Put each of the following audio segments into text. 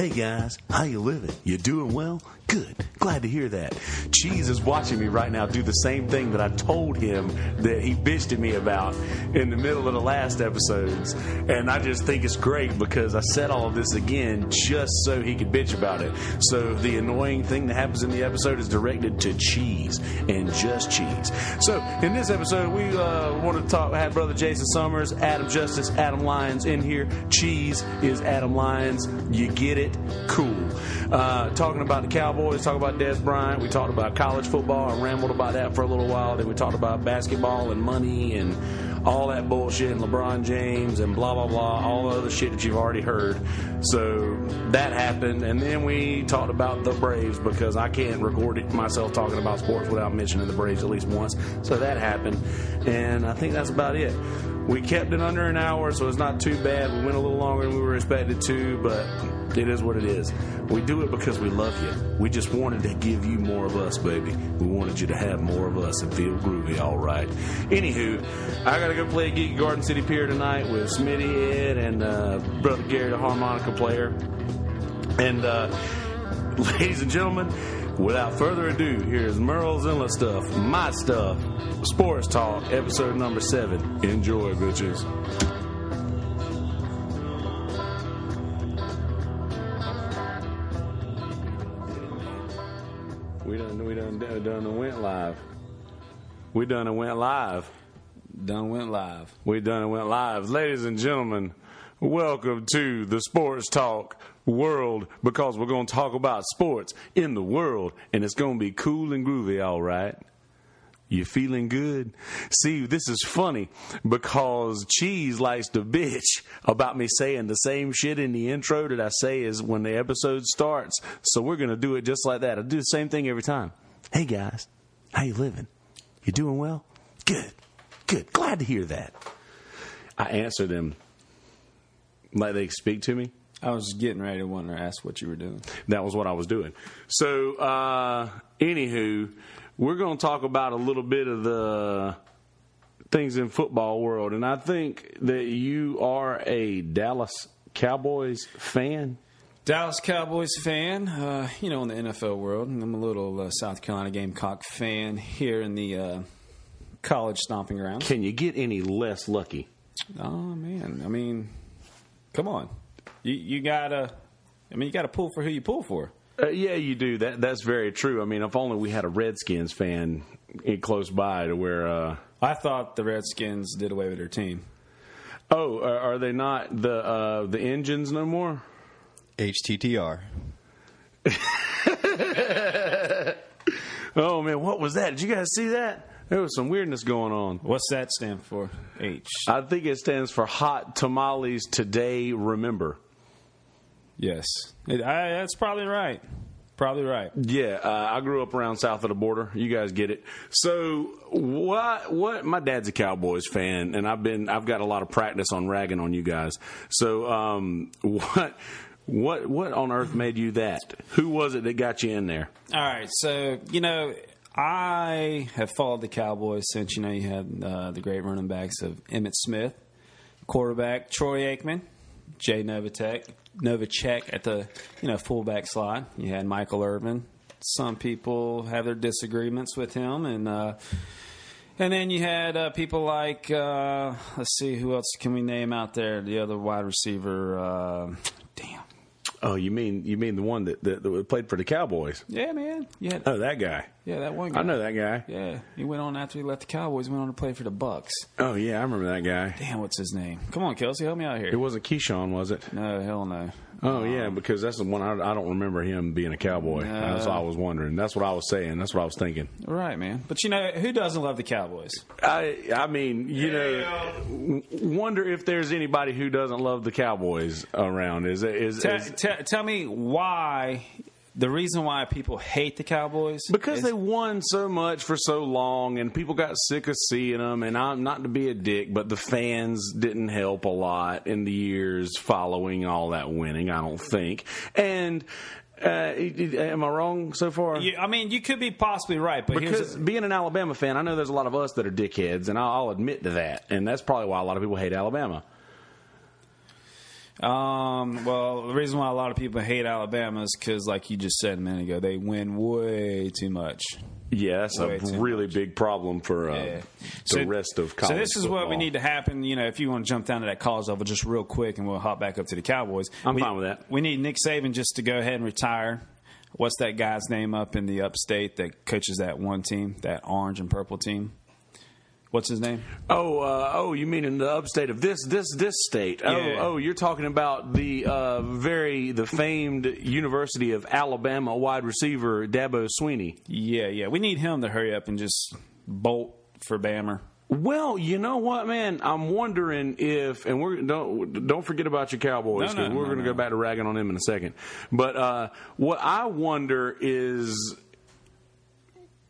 Hey guys, how you living? You doing well? Good. Glad to hear that. Cheese is watching me right now do the same thing that I told him that he bitched at me about in the middle of the last episodes. And I just think it's great because I said all of this again just so he could bitch about it. So the annoying thing that happens in the episode is directed to Cheese and just Cheese. So in this episode, we uh, wanted to talk, have brother Jason Summers, Adam Justice, Adam Lyons in here. Cheese is Adam Lyons. You get it? Cool. Uh, talking about the Cowboys, talking about Dez Bryant. We talked about college football. I rambled about that for a little while. Then we talked about basketball and money and all that bullshit and LeBron James and blah blah blah, all the other shit that you've already heard. So that happened, and then we talked about the Braves because I can't record it myself talking about sports without mentioning the Braves at least once. So that happened, and I think that's about it. We kept it under an hour, so it's not too bad. We went a little longer than we were expected to, but it is what it is. We do it because we love you. We just wanted to give you more of us, baby. We wanted you to have more of us and feel groovy, all right. Anywho, I got to go play Geek Garden City Pier tonight with Smitty Ed and uh, brother Gary, the harmonica player. And uh, ladies and gentlemen, without further ado, here's Merle Zilla stuff, my stuff, Sports Talk, episode number seven. Enjoy, bitches. Done, we done, done and went live. We done and went live. Done went live. We done and went live. Ladies and gentlemen, welcome to the Sports Talk world because we're going to talk about sports in the world and it's going to be cool and groovy, all right? You feeling good? See, this is funny because Cheese likes to bitch about me saying the same shit in the intro that I say is when the episode starts. So we're going to do it just like that. I do the same thing every time. Hey guys, how you living? You doing well? Good. Good. Glad to hear that. I answer them like they speak to me. I was getting ready to want to ask what you were doing. That was what I was doing. So, uh, anywho, we're going to talk about a little bit of the things in football world, and I think that you are a Dallas Cowboys fan. Dallas Cowboys fan, uh, you know, in the NFL world. And I'm a little uh, South Carolina Gamecock fan here in the uh, college stomping grounds. Can you get any less lucky? Oh man, I mean, come on, you you gotta. I mean, you got to pull for who you pull for. Uh, yeah, you do. That that's very true. I mean, if only we had a Redskins fan in- close by to where. Uh, I thought the Redskins did away with their team. oh, are, are they not the uh, the engines no more? HTTR. Oh man, what was that? Did you guys see that? There was some weirdness going on. What's that stand for? H. I think it stands for Hot Tamales Today Remember. Yes, It- I, that's probably right. Probably right. Yeah, uh, I grew up around south of the border. You guys get it. So what? What? My dad's a Cowboys fan, and I've been I've got a lot of practice on ragging on you guys. So um, what? What? What on earth made you that? Who was it that got you in there? All right, so you know, I have followed the Cowboys since you know you had uh, the great running backs of Emmitt Smith, quarterback Troy Aikman, Jay Novacek, Novacek at the you know fullback slot. You had Michael Irvin. Some people have their disagreements with him, and uh, and then you had uh, people like uh, let's see who else can we name out there? The other wide receiver. Uh, damn. Oh, you mean you mean the one that that, that played for the Cowboys? Yeah, man. Yeah, Oh, that guy. yeah, that one. Guy. I know that guy. Yeah, he went on after he left the Cowboys. Went on to play for the Bucks. Oh yeah, I remember that guy. Damn, what's his name? Come on, Kelsey, help me out here. It wasn't Keyshawn, was it? No, hell no. Oh um, yeah, because that's the one I, I don't remember him being a cowboy. That's what I was wondering. That's what I was saying. That's what I was thinking. Right, man. But you know, who doesn't love the Cowboys? I I mean, you know, wonder if there's anybody who doesn't love the Cowboys around. Is it is, Te- is te- tell me why. The reason why people hate the Cowboys because is- they won so much for so long, and people got sick of seeing them. And I'm not to be a dick, but the fans didn't help a lot in the years following all that winning. I don't think. And uh, am I wrong so far? You- I mean, you could be possibly right, but Because here's being an Alabama fan, I know there's a lot of us that are dickheads, and I'll, I'll admit to that. And that's probably why a lot of people hate Alabama. Um, well, the reason why a lot of people hate Alabama is because, like you just said a minute ago, they win way too much. Yeah, that's Way a really big problem for uh, Yeah. the rest of college. So this is what we need to happen. You know, if you want to jump down to that college level, just real quick, and we'll hop back up to the Cowboys. I'm we, fine with that. We need Nick Saban just to go ahead and retire. What's that guy's name up in the upstate that coaches that one team, that orange and purple team? What's his name? Oh, uh, oh, you mean in the upstate of this this this state? Oh, Yeah. oh, you're talking about the uh, very the famed University of Alabama wide receiver Dabo Swinney. Yeah, yeah. We need him to hurry up and just bolt for Bammer. Well, you know what, man? I'm wondering if, and we're don't don't forget about your Cowboys No, no, we're no, going to go back to ragging on them in a second. But uh, what I wonder is.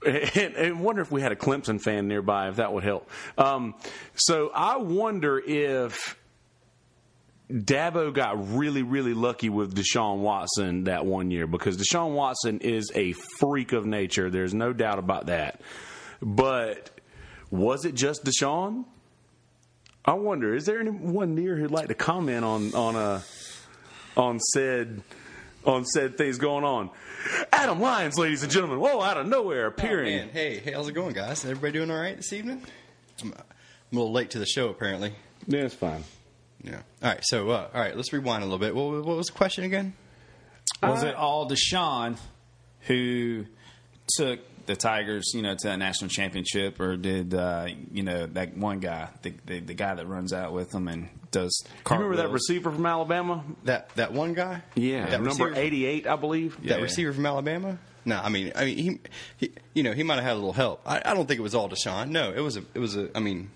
And, and wonder if we had a Clemson fan nearby, if that would help. Um, so I wonder if Dabo got really, really lucky with Deshaun Watson that one year because Deshaun Watson is a freak of nature. There's no doubt about that. But was it just Deshaun? I wonder. Is there anyone near who'd like to comment on on a on said on said things going on? Adam Lyons, ladies and gentlemen. Whoa, out of nowhere appearing. Oh, man. Hey, hey, how's it going, guys? Everybody doing all right this evening? I'm, I'm a little late to the show, apparently. yeah, it's fine. Yeah. All right. So, uh, all right, let's rewind a little bit. What, what was the question again? Was it all Deshaun who took the Tigers, you know, to a national championship, or did uh, you know that one guy, the, the the guy that runs out with them and does? You remember that receiver from Alabama? That that one guy? Yeah, That number eighty-eight, I believe. That receiver from Alabama? No, I mean, I mean, he, he you know, he might have had a little help. I, I don't think it was all Deshaun. No, it was a, it was a. I mean,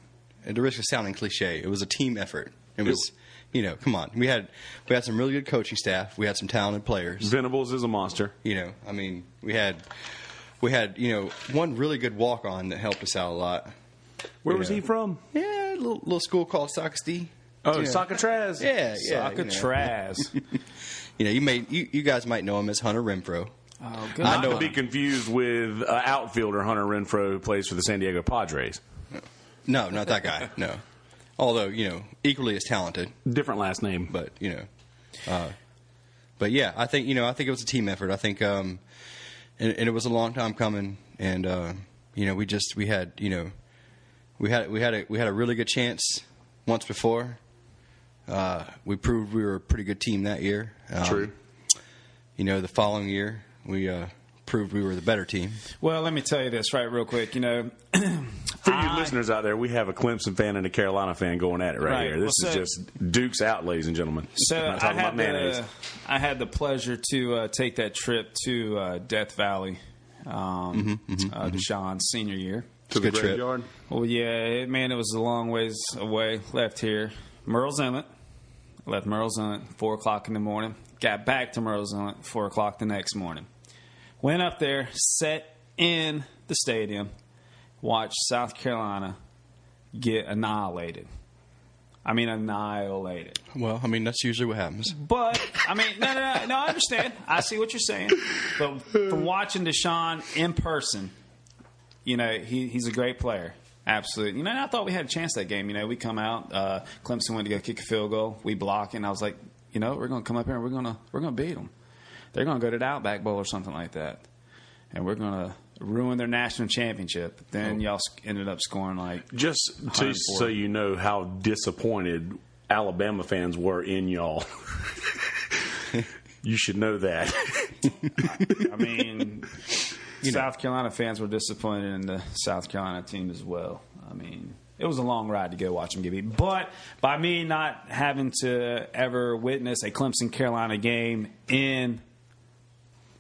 at the risk of sounding cliche, it was a team effort. It was, you know, come on. We had we had some really good coaching staff. We had some talented players. Venables is a monster. You know, I mean, we had we had you know one really good walk on that helped us out a lot. Where Yeah. was he from? Yeah, a little, little school called Socastee. Oh, Yeah. Socatraz. Yeah, yeah. you know. You know, you may you, you guys might know him as Hunter Renfrow. oh, good. Not know to be confused with uh, outfielder Hunter Renfroe, who plays for the San Diego Padres. No, not that guy. No, although you know equally as talented. Different last name. but you know, uh, but yeah, I think you know, I think it was a team effort. I think, um, and, and it was a long time coming, and uh, you know, we just we had you know, we had we had a we had a really good chance once before. Uh, we proved we were a pretty good team that year. Um, True. You know, the following year we uh, proved we were the better team. Well, let me tell you this right real quick. You know, For you I- listeners out there, we have a Clemson fan and a Carolina fan going at it right, Right. here. This Well, so- is just Dukes out, ladies and gentlemen. So I'm not I talking had about mayonnaise. the I had the pleasure to uh, take that trip to uh, Death Valley, um, uh, Deshaun's senior year. to the good trip. graveyard. Well, yeah, it, man, it was a long ways away. Left here, Murrells Inlet. Left Murrells Inlet four o'clock in the morning. Got back to Murrells Inlet four o'clock the next morning. Went up there, sat in the stadium, watched South Carolina get annihilated. I mean, annihilated. Well, I mean that's usually what happens. But I mean, no, no, no, no. I understand. I see what you're saying. But from watching Deshaun in person, you know, he, he's a great player. Absolutely. You know, and I thought we had a chance that game. You know, we come out. Uh, Clemson went to go kick a field goal. We block, it, and I was like, you know, we're going to come up here and we're going to we're going to beat them. They're going to go to the Outback Bowl or something like that, and we're going to ruin their national championship. Then oh. y'all ended up scoring like Just to, so you know how disappointed Alabama fans were in y'all. you should know that. I mean, South Carolina fans were disappointed in the South Carolina team as well. I mean, it was a long ride to go watch them get beat. But by me not having to ever witness a Clemson Carolina game in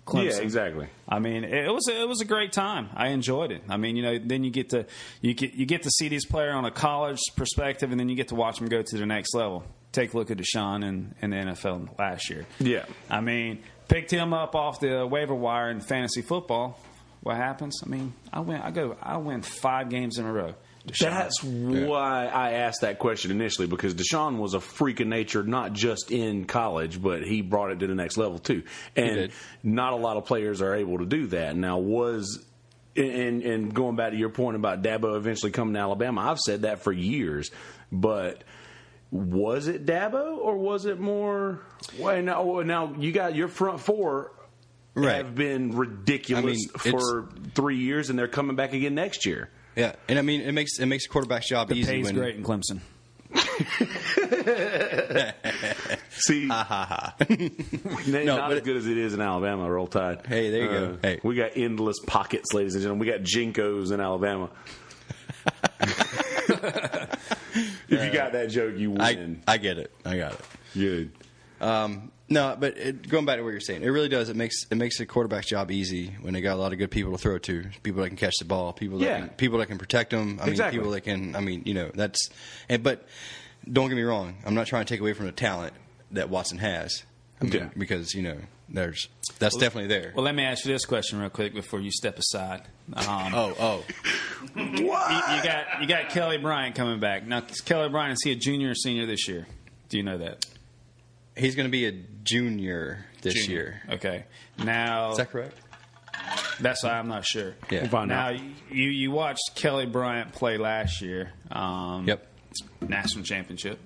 Clemson, yeah, exactly. I mean, it was a, it was a great time. I enjoyed it. I mean, you know, then you get to you get you get to see these player on a college perspective, and then you get to watch them go to the next level. Take a look at Deshaun in, in the NFL last year. Yeah. I mean, picked him up off the waiver wire in fantasy football. What happens? I mean, I win. I go. I win five games in a row. Deshaun. That's why I asked that question initially because Deshaun was a freak of nature, not just in college, but he brought it to the next level too. And not a lot of players are able to do that. Now, was and and going back to your point about Dabo eventually coming to Alabama, I've said that for years, but was it Dabo or was it more? Well, now, now you got your front four Right. have been ridiculous I mean, for three years, and they're coming back again next year. Yeah, and I mean it makes it makes a quarterback's job The easy pay's when great in Clemson. See, ha ha ha. No, not but as good as it is in Alabama. Roll Tide. Uh, Hey, there you go. Hey. we got endless pockets, ladies and gentlemen. We got jinkos in Alabama. if you got that joke, you I win. I get it. I got it. Good. Um, no, but it, going back to what you're saying, it really does. It makes it makes a quarterback's job easy when they got a lot of good people to throw to, people that can catch the ball, people that Yeah. can, people that can protect them. I mean, Exactly. people that can. I mean, you know, that's. And but don't get me wrong, I'm not trying to take away from the talent that Watson has. I mean, Yeah. because you know, there's that's definitely there. Well, let me ask you this question real quick before you step aside. Um, oh, oh, you, you got you got Kelly Bryant coming back now. is Kelly Bryant is he a junior or senior this year? Do you know that? He's going to be a junior this Junior. year. Okay. Now Is that correct? that's why I'm not sure. Yeah. We'll find Now out. you you watched Kelly Bryant play last year. Um, Yep. National championship,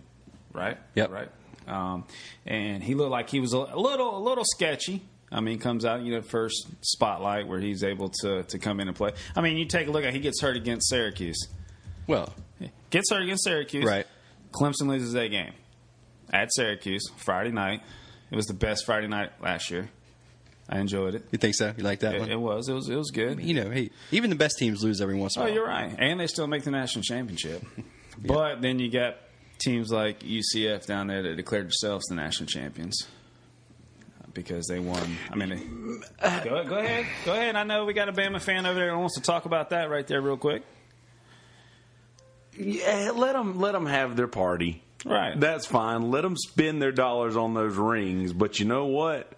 right? Yep. Right. Um, and he looked like he was a, a little a little sketchy. I mean, comes out you know first spotlight where he's able to to come in and play. I mean, you take a look at he gets hurt against Syracuse. Well, Gets hurt against Syracuse. Right. Clemson loses that game at Syracuse Friday night. It was the best Friday night last year. I enjoyed it. you think so? You like that It, one? it was. It was. It was good. you know, hey, even the best teams lose every once in a oh, while. Oh, you're right. And they still make the national championship. But then you got teams like UCF down there that declared themselves the national champions because they won. I mean, they, go, go ahead. Go ahead. I know we got a Bama fan over there that wants to talk about that right there, real quick. Yeah, let them let them have their party. Right. That's fine. Let them spend their dollars on those rings. But you know what?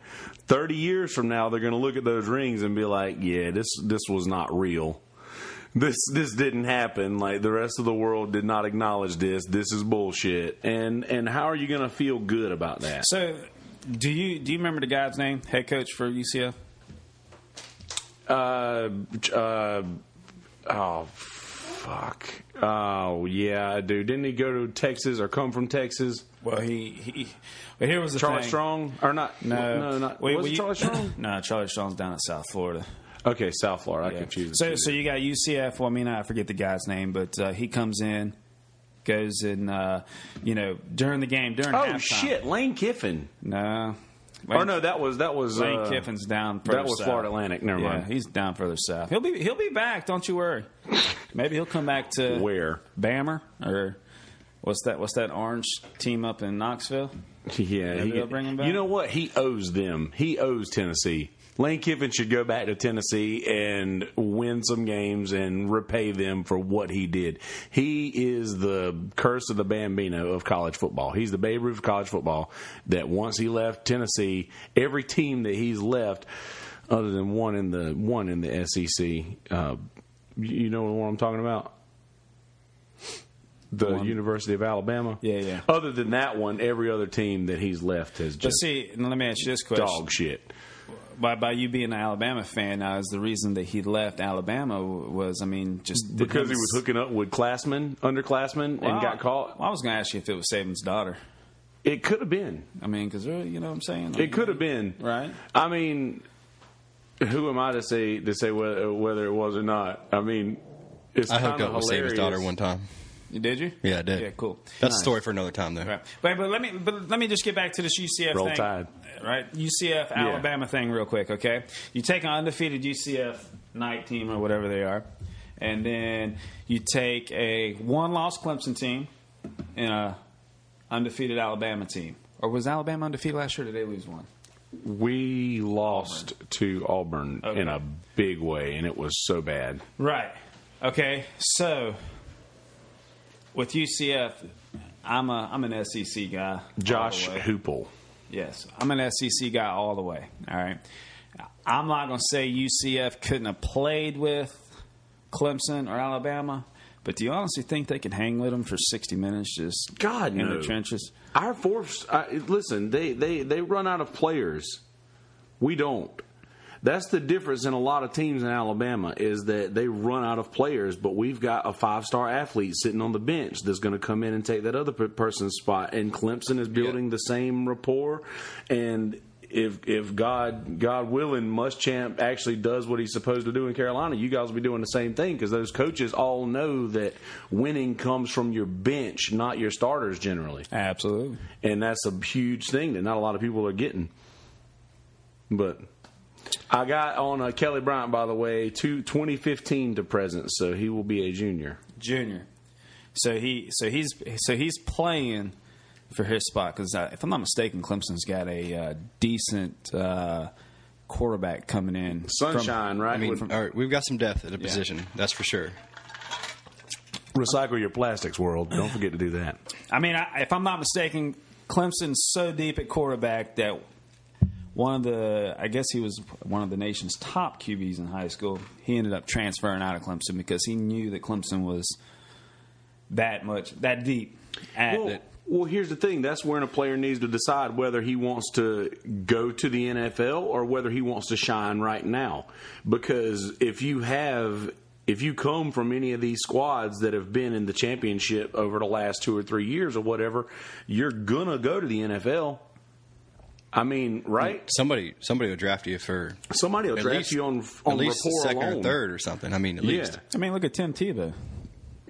Thirty years from now, they're going to look at those rings and be like, "Yeah, this this was not real. This this didn't happen. Like the rest of the world did not acknowledge this. This is bullshit." And and how are you going to feel good about that? So, do you do you remember the guy's name? Head coach for UCF. Uh, uh, oh, fuck. Oh, yeah, I do. Didn't he go to Texas or come from Texas? Well, he he. Well, here was the Charlie thing. Strong or not? No, no, not. Wait, was well, it Charlie Strong? no, Charlie Strong's down in South Florida. okay, South Florida. I Yeah. confused. So, so you got UCF. Well, I mean, I forget the guy's name, but uh, he comes in, goes and uh, you know during the game during oh halftime. shit, Lane Kiffin. No. Or no, that was that was Lane uh, Kiffin's down. Further that was south. Florida Atlantic. Never yeah, mind. he's down further south. He'll be he'll be back. Don't you worry. Maybe he'll come back to Where? Bammer or what's that? What's that orange team up in Knoxville? Yeah, he- they'll bring him back? You know what? He owes them. He owes Tennessee. Lane Kiffin should go back to Tennessee and win some games and repay them for what he did. He is the curse of the Bambino of college football. He's the Babe Ruth of college football. That once he left Tennessee, every team that he's left, other than one in the one in the SEC, uh, you know what I'm talking about? The University of Alabama. Yeah, yeah. Other than that one, every other team that he's left has But just see, let me ask you this question: dog shit. By by you being an Alabama fan now, is the reason that he left Alabama was, I mean, just Because he was hooking up with classmen, underclassmen, and got caught. I was going to ask you if it was Saban's daughter. It could have been. I mean, because uh, you know what I'm saying. It could have been. Right. I mean, who am I to say to say whether, whether it was or not? I mean, it's I hooked kinda up with Saban's daughter one time. Did you? Yeah, I did. Yeah, cool. That's Nice. a story for another time, though. Right. But, but let me but let me just get back to this UCF Roll thing. Tide. Right? UCF Alabama thing real quick, okay? You take an undefeated UCF night team or whatever they are, and then you take a one loss Clemson team and a undefeated Alabama team. Or was Alabama undefeated last year or did they lose one? We lost to Auburn Okay. in a big way, and it was so bad. Right. Okay. So with UCF, I'm a I'm an SEC guy. Josh. Hoople. Yes, I'm an SEC guy all the way. All right. I'm not going to say UCF couldn't have played with Clemson or Alabama, but do you honestly think they could hang with them for 60 minutes just God, in no. the trenches? Our force, uh, listen, they, they, they run out of players. We don't. That's the difference in a lot of teams in Alabama is that they run out of players, but we've got a five star athlete sitting on the bench that's going to come in and take that other person's spot. And Clemson is building the same rapport. And if if God God willing, Muschamp actually does what he's supposed to do in Carolina, you guys will be doing the same thing because those coaches all know that winning comes from your bench, not your starters generally, Absolutely. and that's a huge thing that not a lot of people are getting. But I got on uh, Kelly Bryant, by the way, to 2015 to present, so he will be a junior. Junior. So he so he's so he's playing for his spot because uh, if I'm not mistaken, Clemson's got a uh, decent uh, quarterback coming in. from- Sunshine, right? I mean, With- all right, we've got some depth at a position, that's for sure. recycle your plastics, world. Don't forget to do that. I mean, I, if I'm not mistaken, Clemson's so deep at quarterback that one of the, I guess he was one of the nation's top QBs in high school. He ended up transferring out of Clemson because he knew that Clemson was that much, that deep at Well, it. well, here's the thing. That's when a player needs to decide whether he wants to go to the NFL or whether he wants to shine right now. Because if you have, if you come from any of these squads that have been in the championship over the last two or three years or whatever, you're gonna go to the NFL. I mean, right? Somebody, somebody will draft you for Somebody will draft least, you on at least rapport second alone. or third or something. I mean, at Yeah. least. I mean, look at Tim Tebow.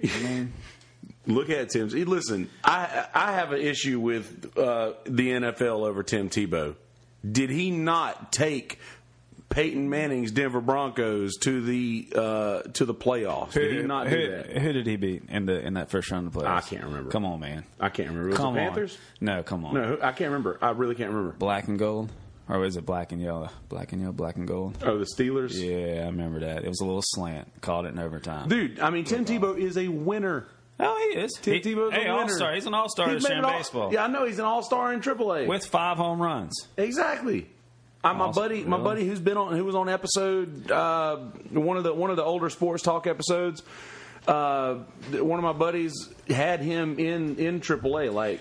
I mean, Look at Tim. Listen, I I have an issue with uh, the NFL over Tim Tebow. Did he not take Peyton Manning's Denver Broncos to the uh, to the playoffs? Did he not do who, that? who did he beat in the in that first round of the playoffs? I can't remember. Come on, man. I can't remember. Was come it Panthers? on. No, come on. No, I can't remember. I really can't remember. Black and gold, or was it black and yellow? Black and yellow, black and gold. Oh, the Steelers. Yeah, I remember that. It was a little slant. Called it in overtime. Dude, I mean, Tim Tebow is a winner. oh, he is. Tim He- Tebow's hey, a winner. all star. He's an all star he's this made year in all- baseball Yeah, I know he's an all star in AAA. with five home runs. Exactly. Uh, my buddy, my buddy who's been on, who was on episode uh, one of the one of the older sports talk episodes. Uh, one of my buddies had him in in AAA, like,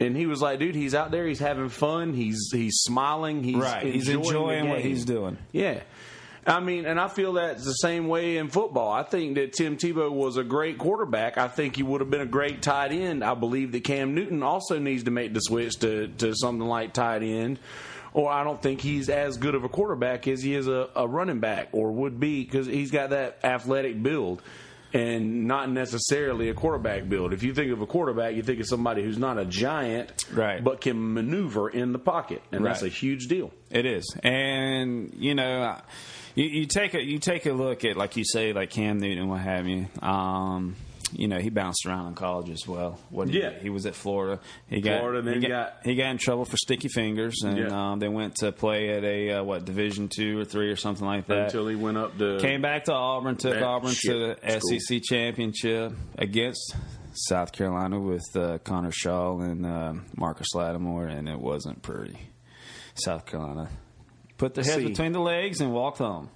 and he was like, "Dude, he's out there, he's having fun, he's he's smiling, he's Right. He's enjoying, the enjoying what he's doing. Yeah. I mean, and I feel that's the same way in football. I think that Tim Tebow was a great quarterback. I think he would have been a great tight end. I believe that Cam Newton also needs to make the switch to, to something like tight end. Or I don't think he's as good of a quarterback as he is a, a running back or would be because he's got that athletic build and not necessarily a quarterback build. If you think of a quarterback, you think of somebody who's not a giant, Right. but can maneuver in the pocket, and that's a huge deal. It is, and you know, you, you take a you take a look at like you say, like Cam Newton, what have you. Um, you know, he bounced around in college as well. What did Yeah. he, he was at Florida. He got Florida, then he he got, got- he got in trouble for sticky fingers, and Yeah. um, they went to play at a uh, what Division two or three or something like that. Until he went up to Came back to Auburn, took Auburn to the school. SEC championship against South Carolina with uh, Connor Shaw and uh, Marcus Lattimore, and it wasn't pretty. South Carolina put their heads between the legs and walked home.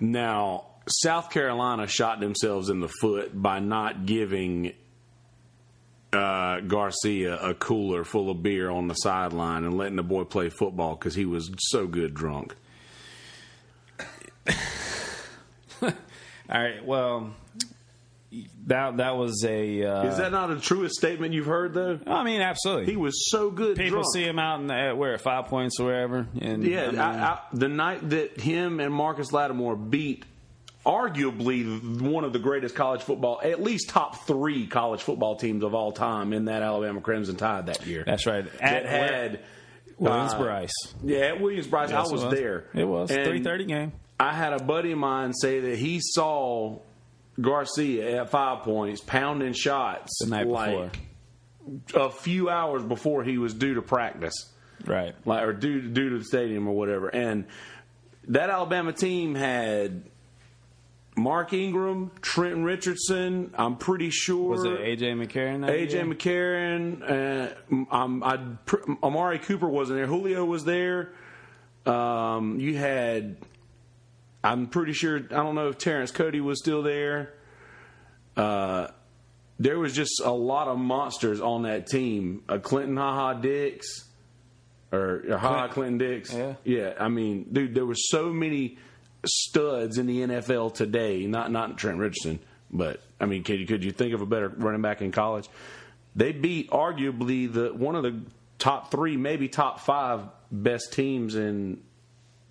Now, South Carolina shot themselves in the foot by not giving uh, Garcia a cooler full of beer on the sideline and letting the boy play football because he was so good drunk. All right, well, that that was a. Uh, Is that not a truest statement you've heard, though? I mean, absolutely. He was so good People drunk. see him out in the, at where at five points or wherever, and Yeah, I mean, I, I, the night that him and Marcus Lattimore beat arguably one of the greatest college football, at least top three college football teams of all time in that Alabama Crimson Tide that year. that's right. that At had Williams uh, Bryce. Yeah, at Williams-Brice, Yes, I it was, there. It was three thirty game. I had a buddy of mine say that he saw Garcia at five points pounding shots The night before. a few hours before he was due to practice Right. like or due due to the stadium or whatever. And that Alabama team had Mark Ingram, Trenton Richardson. I'm pretty sure Was it AJ McCarron? AJ year? McCarron. Uh, um, I Amari Cooper wasn't there. Julio was there. Um, you had. I'm pretty sure. I don't know if Terrence Cody was still there. Uh, there was just a lot of monsters on that team. Uh, Clinton Haha Dix. or, or Ha Ha Clinton Dix. Yeah. yeah. I mean, dude, there were so many studs in the NFL today. Not not Trent Richardson, but I mean, could you, could you think of a better running back in college? They beat arguably the one of the top three, maybe top five best teams in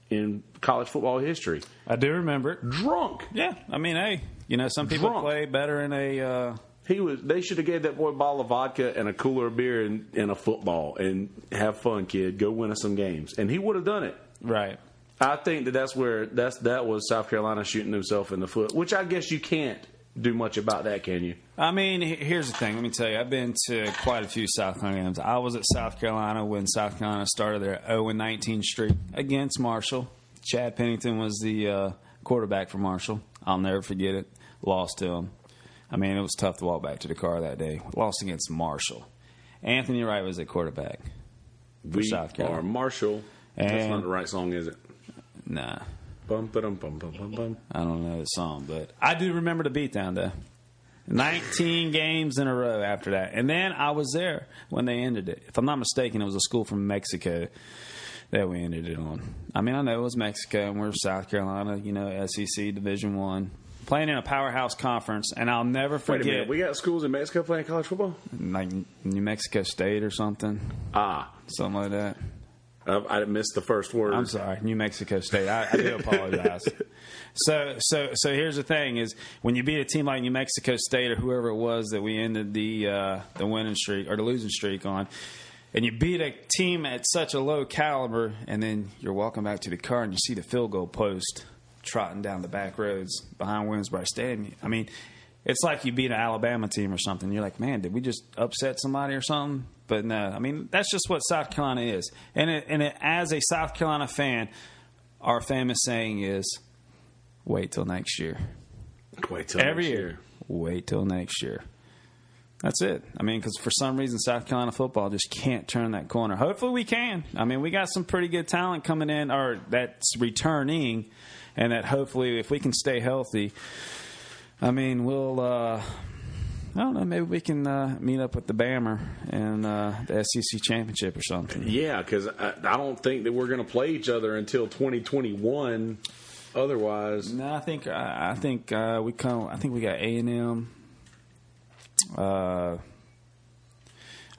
in college football history. I do remember it. Drunk. Yeah, I mean, hey, you know, some people Drunk. play better in a. Uh, He was. They should have gave that boy a bottle of vodka and a cooler of beer and, and a football and have fun, kid. Go win us some games, and he would have done it. right. I think that that's where that's that was South Carolina shooting himself in the foot, which I guess you can't do much about that, can you? I mean, here's the thing. Let me tell you, I've been to quite a few South Carolina games. I was at South Carolina when South Carolina started their 0 19 streak against Marshall. Chad Pennington was the uh, quarterback for Marshall. I'll never forget it. Lost to him. I mean, it was tough to walk back to the car that day. Lost against Marshall. Anthony Wright was at quarterback. We South Carolina. Marshall. that's not the right song, is it? Nah, Bum ba dum bum bum bum bum. I don't know the song, but I do remember the beatdown though. 19 games in a row after that. And then I was there when they ended it. If I'm not mistaken, it was a school from Mexico that we ended it on. I mean, I know it was Mexico and we're South Carolina, you know, SEC Division 1, playing in a powerhouse conference and I'll never forget. Wait a minute. We got schools in Mexico playing college football. like New Mexico State or something, Ah, something like that. I, I missed the first word. I'm sorry, New Mexico State. I, I do apologize. so, so, so here's the thing: is when you beat a team like New Mexico State or whoever it was that we ended the uh, the winning streak or the losing streak on, and you beat a team at such a low caliber, and then you're walking back to the car and you see the field goal post trotting down the back roads behind Williams-Brice Stadium. I mean, it's like you beat an Alabama team or something. You're like, man, did we just upset somebody or something? But no, I mean that's just what South Carolina is. And it, and it, as a South Carolina fan, our famous saying is, "Wait till next year." Wait till Every next year, wait till next year. That's it. I mean, because for some reason South Carolina football just can't turn that corner. Hopefully, we can. I mean, we got some pretty good talent coming in, or that's returning, and that hopefully, if we can stay healthy, I mean, we'll. Uh, I don't know. Maybe we can uh, meet up with the Bammer and uh, the SEC championship or something. Yeah, because I, I don't think that we're going to play each other until 2021. Otherwise, No, I think I, I think uh, we come. I think we got A and M. Uh,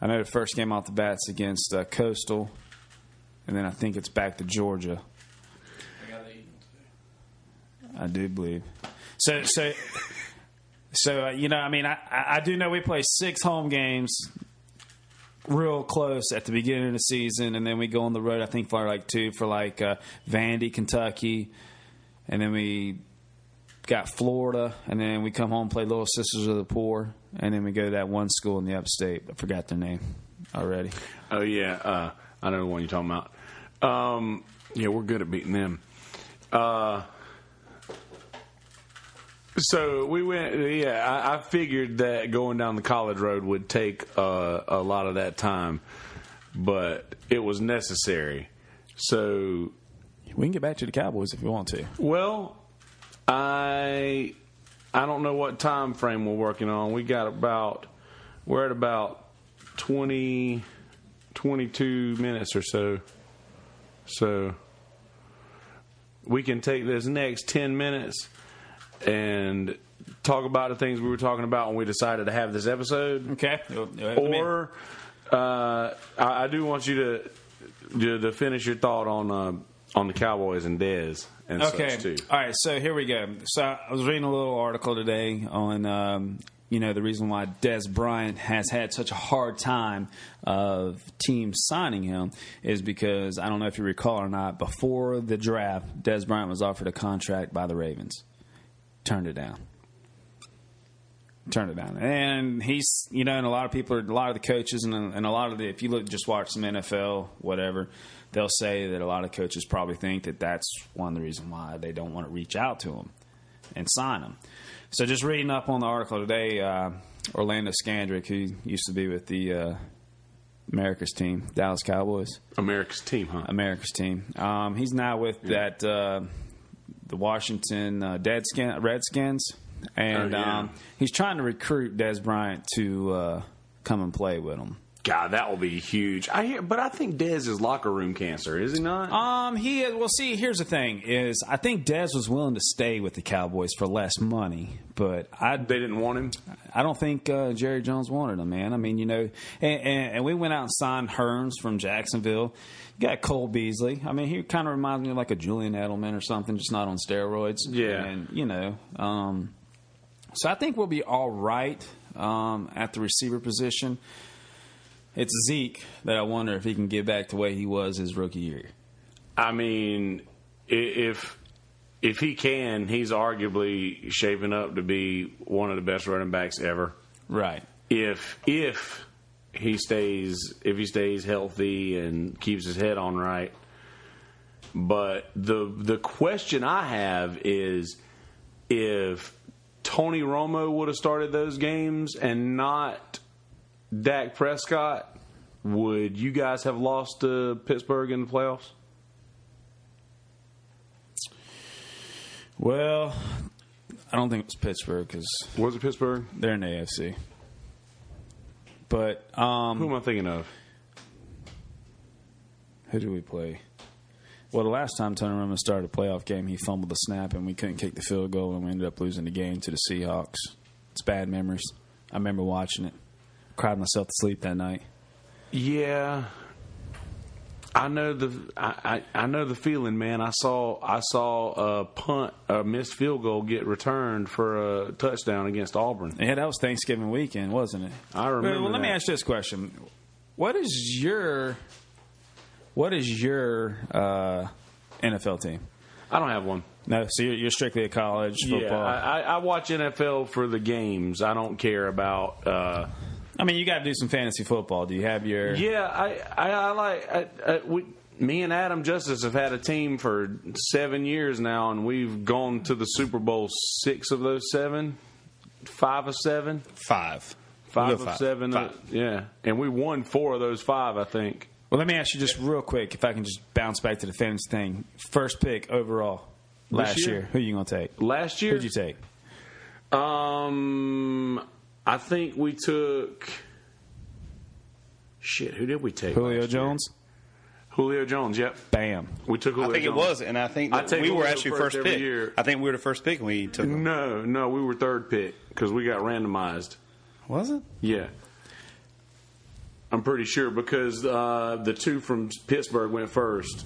I know the first game off the bats against uh, Coastal, and then I think it's back to Georgia. I do believe. So so so uh, you know, I mean, I I do know we play six home games. Real close at the beginning of the season, and then we go on the road. I think for like two for like uh, Vandy, Kentucky, and then we got Florida, and then we come home play Little Sisters of the Poor, and then we go to that one school in the upstate. I forgot their name already. oh yeah, uh, I know the one you're talking about. Um, yeah, we're good at beating them. Uh, so we went. Yeah, I, I figured that going down the college road would take uh, a lot of that time, but it was necessary. So We can get back to the Cowboys if you want to. Well, I I don't know what time frame we're working on. We got about we're at about 20 22 minutes or so. So we can take this next 10 minutes and talk about the things we were talking about when we decided to have this episode. Okay. You'll- you'll have to meet. Or uh, I, I do want you to, to to finish your thought on uh, on the Cowboys and Dez and Okay. such too. All right. So here we go. So I was reading a little article today on, um, you know, the reason why Dez Bryant has had such a hard time of teams signing him is because I don't know if you recall or not. Before the draft, Dez Bryant was offered a contract by the Ravens, turned it down. Turned it down, and he's you know, and a lot of people, are, a lot of the coaches, and, and a lot of the, if you look, just watch some NFL, whatever, they'll say that a lot of coaches probably think that that's one of the reasons why they don't want to reach out to him and sign him. So just reading up on the article today, uh, Orlando Scandrick, who used to be with the uh, America's team, Dallas Cowboys, America's team, huh? America's team. Um, he's now with that uh, the Washington uh, Deadskin, Redskins, and Oh, yeah. um, he's trying to recruit Dez Bryant to uh, come and play with him. God, that will be huge. I hear, but I think Dez is locker room cancer, is he not? Um, he well. See, here's the thing: is I think Dez was willing to stay with the Cowboys for less money, but I they didn't want him. I don't think uh, Jerry Jones wanted him, man. I mean, you know, and, and, and we went out and signed Hurns from Jacksonville. You got Cole Beasley. I mean, he kind of reminds me of like a Julian Edelman or something, just not on steroids. Yeah. and you know, um, so I think we'll be all right um, at the receiver position. It's Zeke that I wonder if he can get back to where he was his rookie year. I mean, if if he can, he's arguably shaping up to be one of the best running backs ever. Right. If if he stays if he stays healthy and keeps his head on right. But the the question I have is if Tony Romo would have started those games and not Dak Prescott, would you guys have lost to Pittsburgh in the playoffs? Well, I don't think it was Pittsburgh because Was it Pittsburgh? they're in the AFC. But um, Who am I thinking of? Who did we play? Well, the last time Tony Romo started a playoff game, he fumbled the snap and we couldn't kick the field goal, and we ended up losing the game to the Seahawks. It's bad memories. I remember watching it. Cried myself to sleep that night. Yeah, I know the I, I, I know the feeling, man. I saw I saw a punt, a missed field goal get returned for a touchdown against Auburn. Yeah, that was Thanksgiving weekend, wasn't it? I remember Well, let me ask you this question: What is your what is your uh, NFL team? I don't have one. No, so you're, you're strictly a college Yeah, football. I, I I watch NFL for the games. I don't care about. Uh, I mean, you got to do some fantasy football. Do you have your? yeah, I I, I like. I, I, we, me and Adam Justice have had a team for seven years now, and we've gone to the Super Bowl six of those seven, five of seven. Five. Five We'll of seven, uh, yeah, and we won four of those five, I think. Well, let me ask you just real quick, if I can just bounce back to the fantasy thing. First pick overall last year? year. Who you gonna take? Last year, Who'd you take? Um, I think we took. Shit, who did we take? Julio? Jones. Julio Jones. Yep, Bam. we took. Julio I think it Jones. was, and I think I that take we were actually first first pick. year. I think we were the first pick when we took him. No, no, we were third pick because we got randomized. Was it? Yeah. I'm pretty sure because uh, the two from Pittsburgh went first.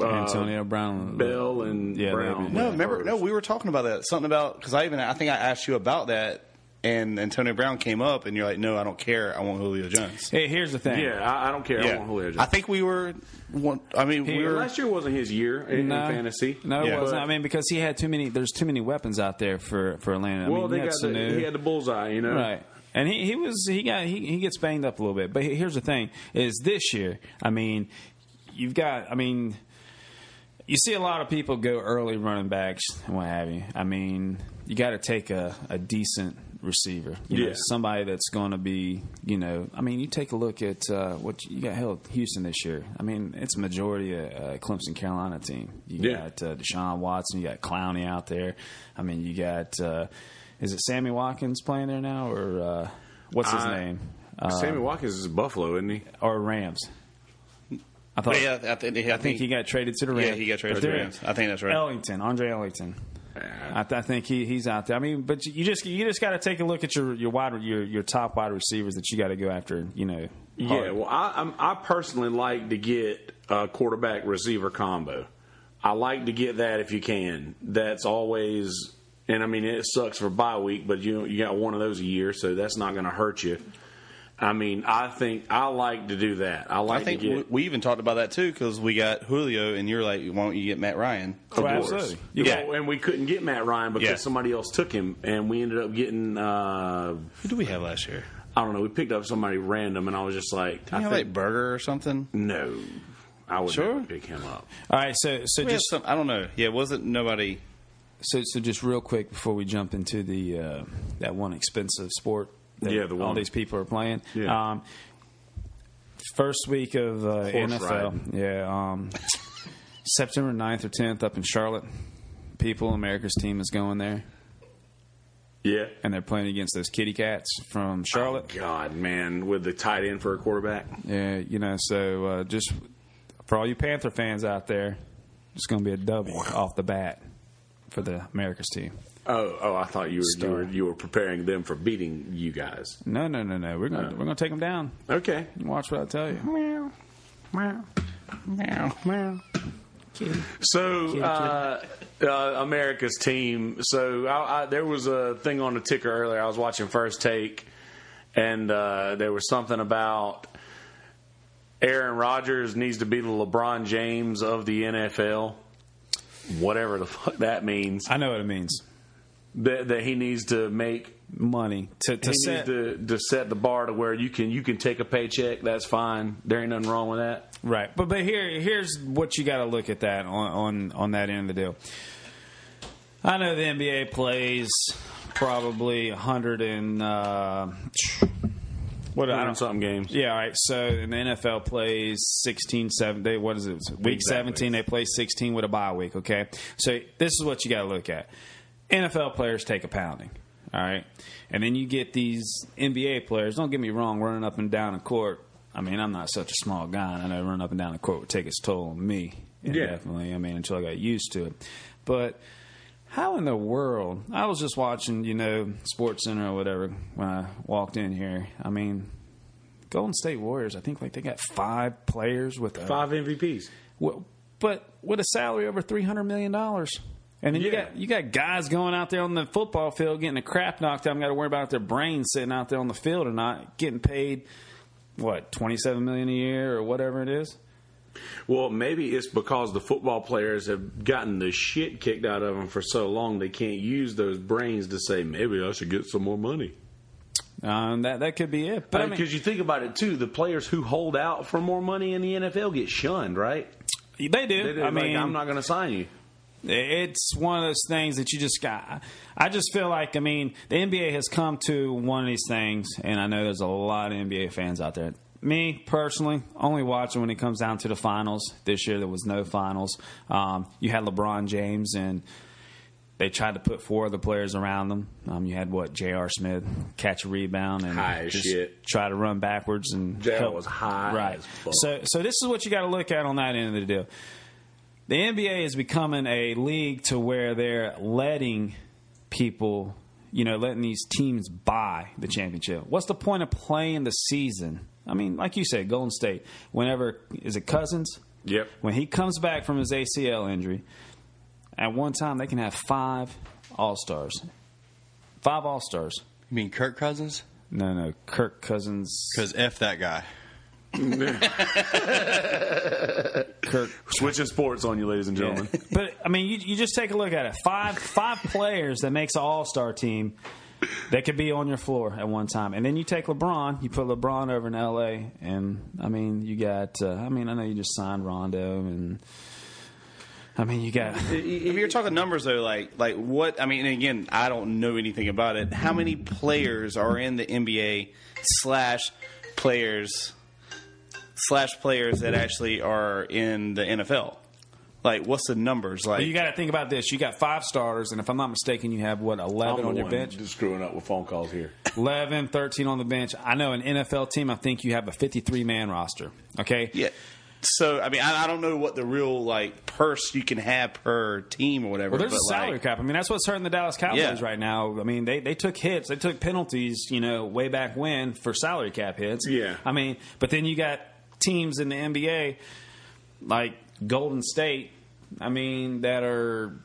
Uh, Antonio Brown. Bell and Yeah, Brown. No, remember? first. No, we were talking about that. Something about because I even I think I asked you about that, and Antonio Brown came up, and you're like, "No, I don't care. I want Julio Jones." Hey, here's the thing. Yeah, I, I don't care. I want Julio Jones. I think we were. One, I mean, we were. last year wasn't his year in, in fantasy. No, it Yeah. wasn't. I mean, because he had too many. There's too many weapons out there for for Atlanta. I Well, mean, they you had got the, Sanu. he had the bullseye, you know. Right. And he, he was he got he, he gets banged up a little bit. But here's the thing is this year, I mean, you've got I mean you see a lot of people go early running backs and what have you. I mean, you got to take a, a decent receiver. You know, Yeah. somebody that's going to be, you know, I mean, you take a look at uh, what you got held Houston this year. I mean, it's majority of uh, Clemson Carolina team. You Yeah. got uh, Deshaun Watson, you got Clowney out there. I mean, you got uh, is it Sammy Watkins playing there now or uh, what's his name? Uh, Sammy Watkins is Buffalo, isn't he? or Rams. I thought. yeah, I think, I think he got traded to the Rams. Yeah, he got traded to the There- Rams. I think that's right. Ellington, Andre Ellington. I, th- I think he, he's out there. I mean, but you just you just got to take a look at your your wide your your top wide receivers that you got to go after. You know, Yeah. Well, I, I'm, I personally like to get a quarterback receiver combo. I like to get that if you can. That's always, and I mean, it sucks for bye week, but you you got one of those a year, so that's not going to hurt you. I mean, I think I like to do that. I like I think to get. we, we even talked about that too because we got Julio, and you're like, "Why don't you get Matt Ryan?" Oh, Of course. absolutely. Yeah. Well, and we couldn't get Matt Ryan because Yeah. somebody else took him, and we ended up getting. Uh, Who do we have last year? I don't know. We picked up somebody random, and I was just like, Did I we have think, like Burger or something? no, I would Sure? never pick him up. All right, so so We just some, I don't know. Yeah, wasn't nobody? so so just real quick before we jump into the uh, that one expensive sport that Yeah, the all these people are playing. Yeah. Um, first week of uh, NFL, riding. yeah, um, September 9th or tenth up in Charlotte. People, America's team is going there. Yeah. and they're playing against those kitty cats from Charlotte. God, man, with the tight end for a quarterback. Yeah, you know, so uh, just for all you Panther fans out there, it's going to be a W off the bat for the America's team. Oh, oh, I thought you were, you were you were preparing them for beating you guys. No, no, no, no. We're going to No. we're going to take them down. Okay. Watch what I tell you. Meow, meow, So, uh, uh, America's team. So, I, I, there was a thing on the ticker earlier. I was watching First Take, and uh, there was something about Aaron Rodgers needs to be the LeBron James of the NFL. Whatever the fuck that means. I know what it means. That, that he needs to make Money to to set to, to set the bar to where you can you can take a paycheck. That's fine. There ain't nothing wrong with that. right. But but here here's what you got to look at that on on on that end of the deal. I know the NBA plays probably 100 and uh, what I don't something games. Yeah, all right. So and the NFL plays 16, 7 day. What is it? Week Exactly. 17, they play 16 with a bye week. Okay, so this is what you got to look at. NFL players take a pounding. All right, and then you get these NBA players. Don't get me wrong, running up and down the court. I mean, I'm not such a small guy. and I know running up and down the court would take its toll on me. Yeah. definitely. I mean, until I got used to it, but. How in the world? I was just watching, you know, Sports Center or whatever when I walked in here. I mean, Golden State Warriors, I think like they got five players with a, Five MVPs. Well, but with a salary over three hundred million dollars. And then you got you got guys going out there on the football field getting the crap knocked out. them. Got to worry about their brains sitting out there on the field or not, getting paid what twenty seven million a year or whatever it is. Well, maybe it's because the football players have gotten the shit kicked out of them for so long they can't use those brains to say maybe I should get some more money. Um, that that could be it. But I Because mean, you think about it too, the players who hold out for more money in the NFL get shunned, right? they do. They do, I like, mean, I'm not going to sign you. It's one of those things that you just got. I just feel like, I mean, the NBA has come to one of these things, and I know there's a lot of NBA fans out there. Me personally, only watching when it comes down to the finals. This year there was no finals. Um, you had LeBron James, and they tried to put four other players around them. Um, you had what J.R. Smith catch a rebound and High just shit. try to run backwards and J.R. was high Right. So, so this is what you got to look at on that end of the deal the NBA is becoming a league to where they're letting people, you know, letting these teams buy the championship. What's the point of playing the season? I mean, like you said, Golden State. Whenever is it Cousins? Yep. When he comes back from his ACL injury, at one time they can have five All Stars, five All Stars. You mean Kirk Cousins? No, no, Kirk Cousins. Because F that guy. Kirk Switching sports on you, ladies and gentlemen. But I mean, you, you just take a look at it. Five five players that makes an All Star team that could be on your floor at one time, and then you take LeBron. You put LeBron over in L.A. and I mean, you got. Uh, I mean, I know you just signed Rondo, and I mean, you got. If you're talking numbers though, like like what I mean, and again, I don't know anything about it. How many players are in the NBA slash players slash players that actually are in the NFL? Like, what's the numbers? Like, But you got to think about this. You got five starters, and if I'm not mistaken, you have what 11 I'm on the your one bench. just screwing up with phone calls here. 11, 13 on the bench. I know an NFL team. I think you have a 53 man roster. Okay. yeah. So I mean, I, I don't know what the real like purse you can have per team or whatever. Well, there's but a salary like, cap. I mean, that's what's hurting the Dallas Cowboys Yeah. right now. I mean, they, they took hits, they took penalties, you know, way back when for salary cap hits. Yeah. I mean, but then you got teams in the NBA like Golden State. I mean, that are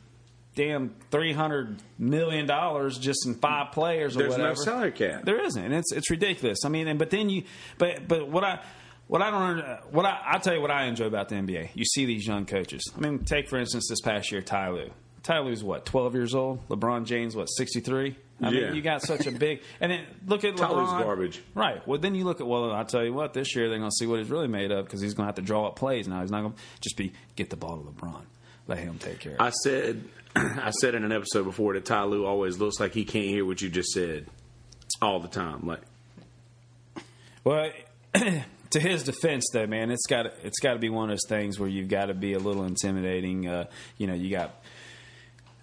damn three hundred million dollars just in five players or There's no salary cap. There isn't, and it's it's ridiculous. I mean, and but then you, but but what I. What I don't, what I, I'll tell you what I enjoy about the NBA. You see these young coaches. I mean, take for instance this past year, Ty Lue. Ty Lue's what, 12 years old? LeBron James, what, 63? I Yeah. mean, you got such a big, and then look at Ty Lue's LeBron. garbage. Right. Well, then you look at, well, I'll tell you what, this year they're going to see what he's really made of because he's going to have to draw up plays now. He's not going to just be, get the ball to LeBron. Let him take care of it. I said, I said in an episode before that Ty Lue always looks like he can't hear what you just said all the time. Like, Well, to his defense, though, man, it's got it's got to be one of those things where you've got to be a little intimidating. Uh, you know, you got.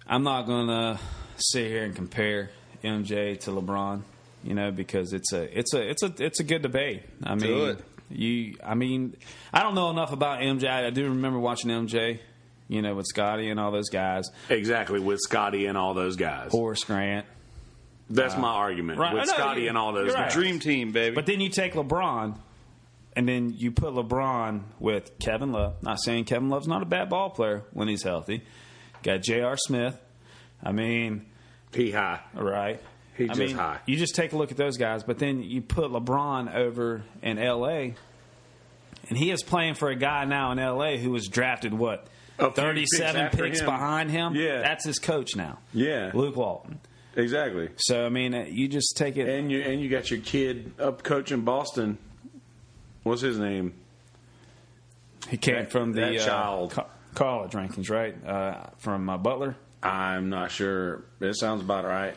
I'm not gonna sit here and compare MJ to LeBron. You know, because it's a it's a it's a it's a good debate. I Do mean, it. you. I mean, I don't know enough about MJ. I do remember watching MJ. You know, with Scotty and all those guys, Exactly, with Scotty and all those guys. Horace Grant. That's uh, my argument. right. With I know, Scotty you- and all those you're guys. right. Dream team, baby. But then you take LeBron, and then you put LeBron with Kevin Love. Not saying Kevin Love's not a bad ball player when he's healthy. Got J.R. Smith. I mean, He high. Right. He I just mean, high. You just take a look at those guys, but then you put LeBron over in L.A., and he is playing for a guy now in L.A. who was drafted what A few picks thirty-seven picks him. behind him. Yeah. that's his coach now. Yeah. Luke Walton. Exactly. So I mean, uh, you just take it. And you and you got your kid up coaching Boston. What's his name? He came That- from the that uh, co- college rankings, right? Uh, from uh, Butler. I'm not sure. It sounds about right.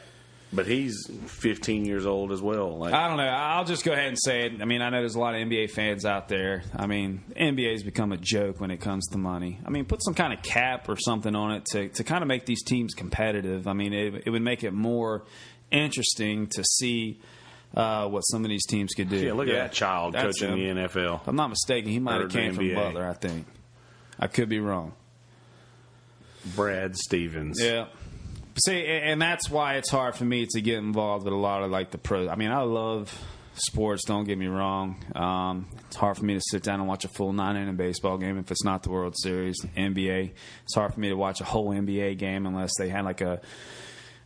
But he's 15 years old as well. Like I don't know. I'll just go ahead and say it. I mean, I know there's a lot of NBA fans out there. I mean, NBA's become a joke when it comes to money. I mean, put some kind of cap or something on it to, to kind of make these teams competitive. I mean, it, it would make it more interesting to see uh, what some of these teams could do. yeah, look at that child That's coaching him. the NFL. If I'm not mistaken, he might have came from. Butler. I think. I could be wrong. Brad Stevens. Yeah. See, and that's why it's hard for me to get involved with a lot of like the pros. I mean, I love sports. Don't get me wrong. Um, it's hard for me to sit down and watch a full nine inning baseball game if it's not the World Series, NBA. It's hard for me to watch a whole NBA game unless they had like a,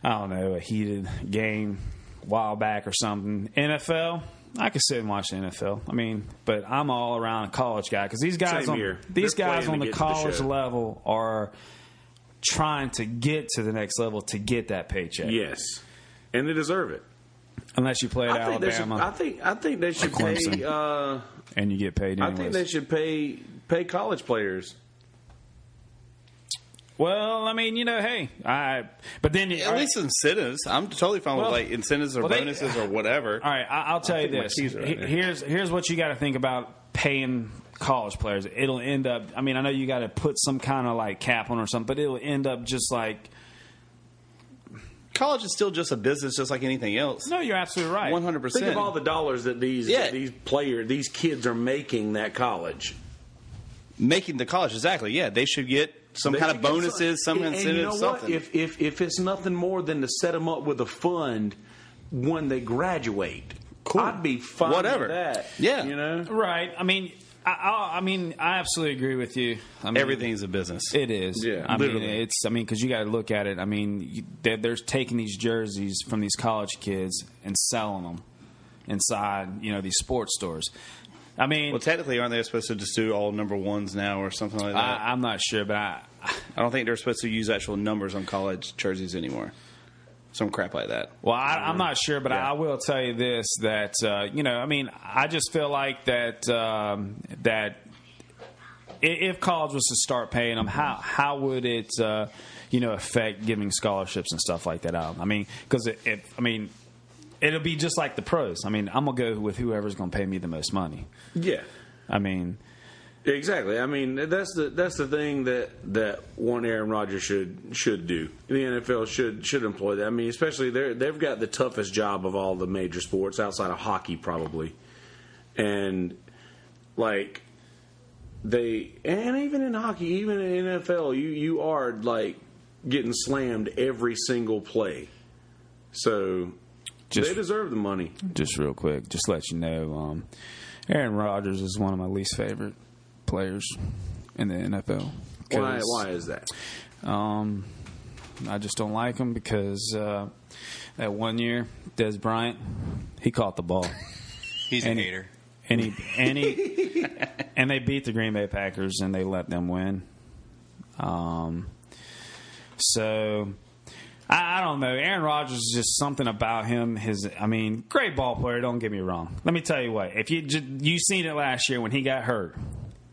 I don't know, a heated game a while back or something. NFL. I could sit and watch the NFL. I mean, but I'm all around a college guy because these guys Same on here. these They're guys on the to the college level are trying to get to the next level to get that paycheck. Yes. And they deserve it. Unless you play at I think they should. Alabama I think. I think they should pay. Clemson. Uh, and you get paid I think they should pay pay college players. well, I mean, you know, hey, I. But then you, At least incentives. I'm totally fine Well, with like incentives or well, they- bonuses or whatever. All right, I, I'll tell you think my this. right He- Here's here's what you got to think about paying college players. It'll end up. I mean, I know you got to put some kind of like cap on or something, but it'll end up just like. College is still just a business, just like anything else. No, you're absolutely right. One hundred percent. Think of all the dollars that these Yeah. these players, these kids are making that college. Making the college exactly. Yeah, they should get some They kind of bonuses, some and- and incentives, you know what? something. If if if it's nothing more than to set them up with a fund when they graduate, Cool. I'd be fine Whatever. with that. Yeah. you know. Right. I mean, I, I, I mean, I absolutely agree with you. I mean, Everything's a business. It is. Yeah, I mean, it's. I mean, because you got to look at it. I mean, you, they're, they're taking these jerseys from these college kids and selling them inside, you know, these sports stores. I mean, well, technically, aren't they supposed to just do all number ones now or something like that? I, I'm not sure, but I, I don't think they're supposed to use actual numbers on college jerseys anymore. Some crap like that. Well, I, I'm not sure, but Yeah. I will tell you this: that uh, you know, I mean, I just feel like that um, that if college was to start paying them, how how would it uh, you know affect giving scholarships and stuff like that out? I mean, because it, it, I mean, it'll be just like the pros. I mean, I'm gonna go with whoever's gonna pay me the most money. Yeah, I mean, exactly. I mean, that's the that's the thing that that one Aaron Rodgers should should do. The NFL should should employ that. I mean, especially they they've got the toughest job of all the major sports outside of hockey, probably, and like they and even in hockey, even in NFL, you you are like getting slammed every single play. So Just- they deserve the money. just real quick, just to let you know, um, Aaron Rodgers is one of my least favorite players in the NFL. Why 'Cause- why is that? Um, I just don't like him because uh, that one year, Dez Bryant, he caught the ball, He's And- a hater. and he and he and they beat the Green Bay Packers and they let them win. Um, so. I, I don't know. Aaron Rodgers is just something about him. His, I mean, great ball player. Don't get me wrong. Let me tell you what. If you ju- you seen it last year when he got hurt,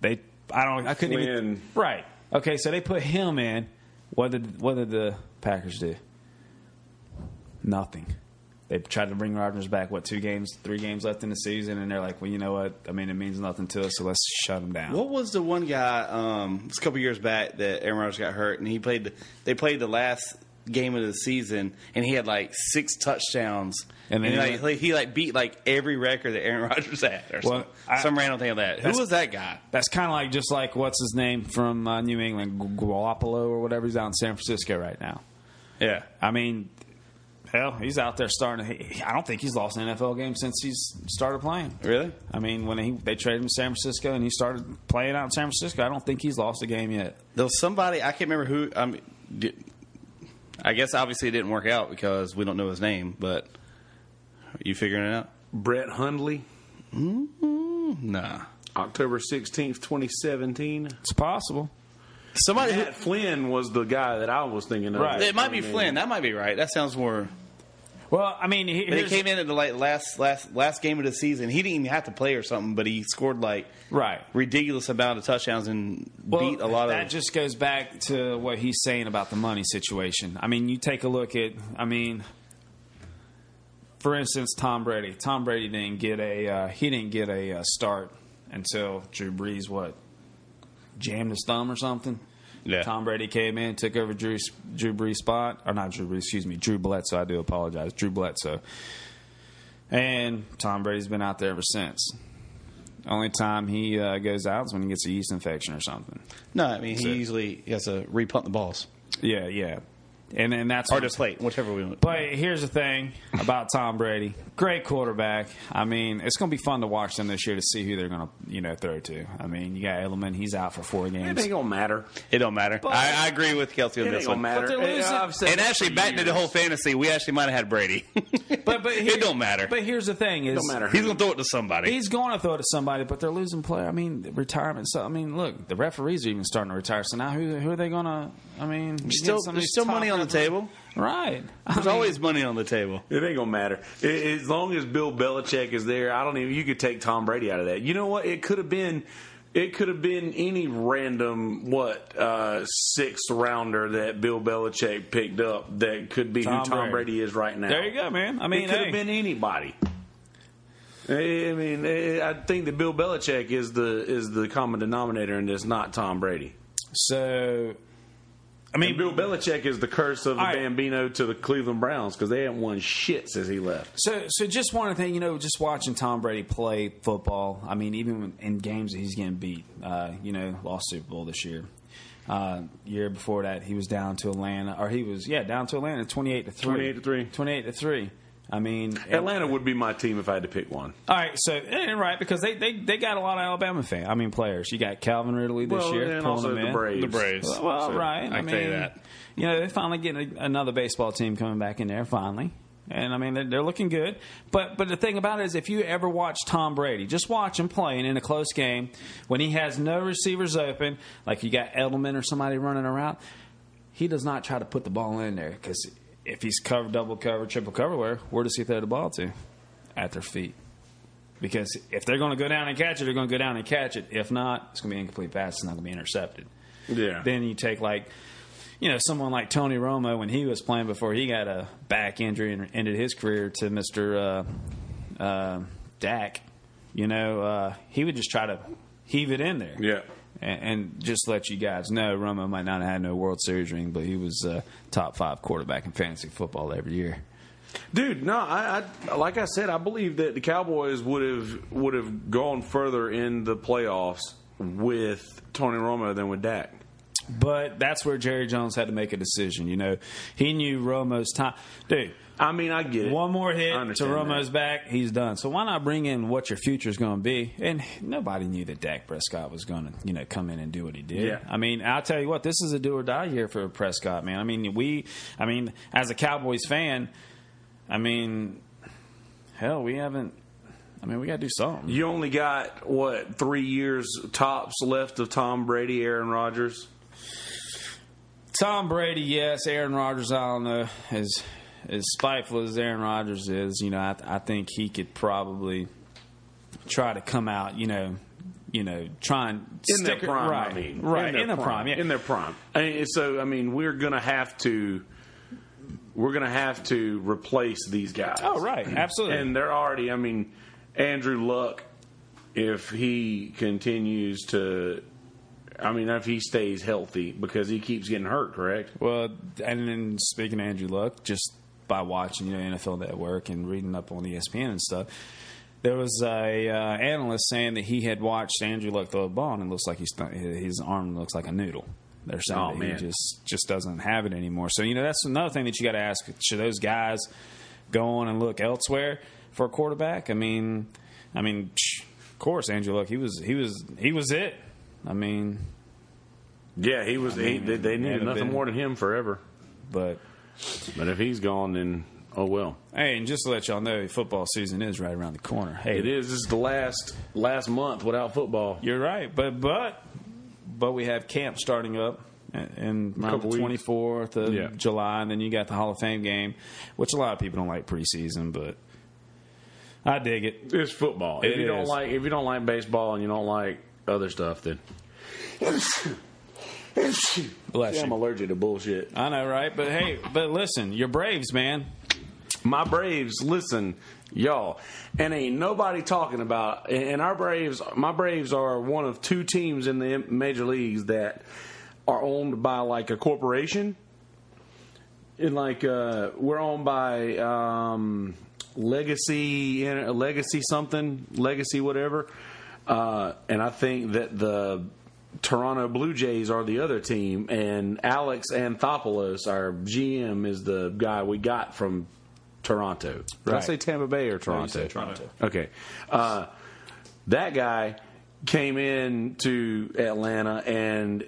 they I don't I couldn't even right. Okay, so they put him in. What did what did the Packers do? Nothing. They tried to bring Rodgers back. What two games, three games left in the season, and they're like, well, you know what? I mean, it means nothing to us, so let's shut him down. What was the one guy? Um, it was a couple years back that Aaron Rodgers got hurt, and he played. The, they played the last game of the season, and he had like six touchdowns. And And, then he, he like, he like beat like every record that Aaron Rodgers had, or Well, some, I- some random thing like that. Who was that guy? That's kind of like just like what's his name from uh, New England, Gu- Guapolo or whatever. He's out in San Francisco right now. Yeah, I mean, hell, he's out there starting. To, he, I don't think he's lost an NFL game since he's started playing. really? I mean, when he, they traded him to San Francisco and he started playing out in San Francisco, I don't think he's lost a game yet. There was somebody I can't remember who. I mean, did, I guess obviously it didn't work out because we don't know his name. But are you figuring it out? Brett Hundley, mm-hmm. Nah. October 16th, 2017. It's possible. Somebody. Matt Flynn was the guy that I was thinking of. Right. It might be Flynn. That might be right. That sounds more. Well, I mean, he, But he came in at the like last last last game of the season. He didn't even have to play or something, but he scored like right. ridiculous amount of touchdowns and Well, beat a lot that of. That just goes back to what he's saying about the money situation. I mean, you take a look at, I mean, for instance, Tom Brady. Tom Brady didn't get a uh, he didn't get a uh, start until Drew Brees what jammed his thumb or something. Yeah. Tom Brady came in, took over Drew Drew Brees' spot, or not Drew Brees, excuse me, Drew Bledsoe. I do apologize, Drew Bledsoe. And Tom Brady's been out there ever since. Only time he uh, goes out is when he gets a yeast infection or something. no, I mean he it. usually has to repunt the balls Yeah, yeah. And then that's or what- just plate, whichever we want. But here's the thing about Tom Brady. Great quarterback. I mean, it's going to be fun to watch them this year to see who they're going to, you know, throw to. I mean, you got Edelman. He's out for four It games. ain't gonna matter. It don't matter. But- I, I agree with Kelsey on It this ain't gonna one. matter. But they're losing- I've said And this actually, for back to the years. whole fantasy, we actually might have had Brady. But but here- it don't matter. But here's the thing: is Don't matter. He's gonna throw it to somebody. He's going to throw it to somebody, but they're losing player. I mean, retirement. So I mean, look, the referees are even starting to retire. So now who who are they going to? I mean, you still, get some of there's these still top money on the referees- table. Right? I There's mean, always money on the table. It ain't gonna matter. I- As long as Bill Belichick is there, I don't even. You could take Tom Brady out of that. You know what? It could have been. It could have been any random what uh, sixth rounder that Bill Belichick picked up that could be Tom who Tom Brady. Brady. is right now. There you go, man. I mean, it could hey. have been anybody. I I mean, I I think that Bill Belichick is the is the common denominator in this, not Tom Brady. so. I mean, mean, Bill Belichick is the curse of the right. Bambino to the Cleveland Browns because they haven't won shit since he left. So, so just one thing, you know, just watching Tom Brady play football. I mean, even in games that he's getting beat, uh, you know, lost Super Bowl this year. Uh, year before that, he was down to Atlanta, or he was yeah down to Atlanta, twenty-eight to three, 28 to three. twenty-eight to three. I mean, Atlanta would be my team if I had to pick one. All right, so eh, right because they, they they got a lot of Alabama fan. I mean, players. You got Calvin Ridley this Well, year, and pulling also the in. Braves. The Braves. Well, well, So, right. I I, mean, tell you that. You know, they're finally getting a, another baseball team coming back in there. Finally, and I mean they're, they're looking good. But but the thing about it is, if you ever watch Tom Brady, just watch him playing in a close game when he has no receivers open, like you got Edelman or somebody running around. He does not try to put the ball in there because if he's covered, double cover, triple cover, where where does he throw the ball to? At their feet. Because if they're going to go down and catch it, they're going to go down and catch it. If not, it's going to be incomplete pass. It's not going to be intercepted. Yeah. Then you take like, you know, someone like Tony Romo when he was playing before he got a back injury and ended his career to Mister uh, uh, Dak. You know, uh, he would just try to heave it in there. Yeah. And, and just let you guys know, Romo might not have had no World Series ring, but he was uh, top five quarterback in fantasy football every year. Dude, no, I, I like I said, I believe that the Cowboys would have would have gone further in the playoffs with Tony Romo than with Dak. But that's where Jerry Jones had to make a decision. You know, he knew Romo's time. Dude, I mean, I get it. one more hit to Romo's that. back, he's done. So why not bring in what your future is going to be? And nobody knew that Dak Prescott was going to, you know, come in and do what he did. Yeah. I mean, I'll tell you what, this is a do or die year for Prescott, man. I mean, we, I mean, as a Cowboys fan, I mean, hell, we haven't. I mean, we got to do something. You only got what three years tops left of Tom Brady, Aaron Rodgers. Tom Brady, yes. Aaron Rodgers, I don't know. As as spiteful as Aaron Rodgers is, you know, I, I think he could probably try to come out, you know, you know, try and in stick their prime. right, I mean, right their in, the prime, yeah. in their prime. Mean, so I mean, we're gonna have to, we're gonna have to replace these guys. oh, right, absolutely. and they're already. I mean, Andrew Luck, if he continues to, I mean, if he stays healthy because he keeps getting hurt, correct? Well, and then speaking of Andrew Luck, just by watching you know NFL Network and reading up on ESPN and stuff, there was a uh, analyst saying that he had watched Andrew Luck throw a ball and it looks like he's his arm looks like a noodle. They're saying Oh, that man. he just just doesn't have it anymore. So you know that's another thing that you got to ask: Should those guys go on and look elsewhere for a quarterback? I mean, I mean, of course, Andrew Luck. He was he was he was it. I mean, Yeah, he was. he, mean, they, they needed nothing been- more than him forever. but But if he's gone, then oh well. hey, and just to let y'all know, football season is right around the corner. Hey, It is. This is the last last month without football. You're right, but but but we have camp starting up in around the 24th of Yeah. July, and then you got the Hall of Fame game, which a lot of people don't like preseason, but I dig it. It's football. It if you don't like if you don't like baseball and you don't like other stuff, then Bless Yeah, I'm allergic to bullshit. I know, right? But hey, but listen, you're Braves, man. My Braves, listen, y'all, and ain't nobody talking about. And our Braves, my Braves are one of two teams in the major leagues that are owned by like a corporation. And like uh, we're owned by um, Legacy, Legacy something, Legacy whatever. Uh, and I think that the Toronto Blue Jays are the other team, and Alex Anthopoulos, our GM, is the guy we got from Toronto. Did I Right. say Tampa Bay or Toronto? Toronto. Okay. Uh, that guy came in to Atlanta and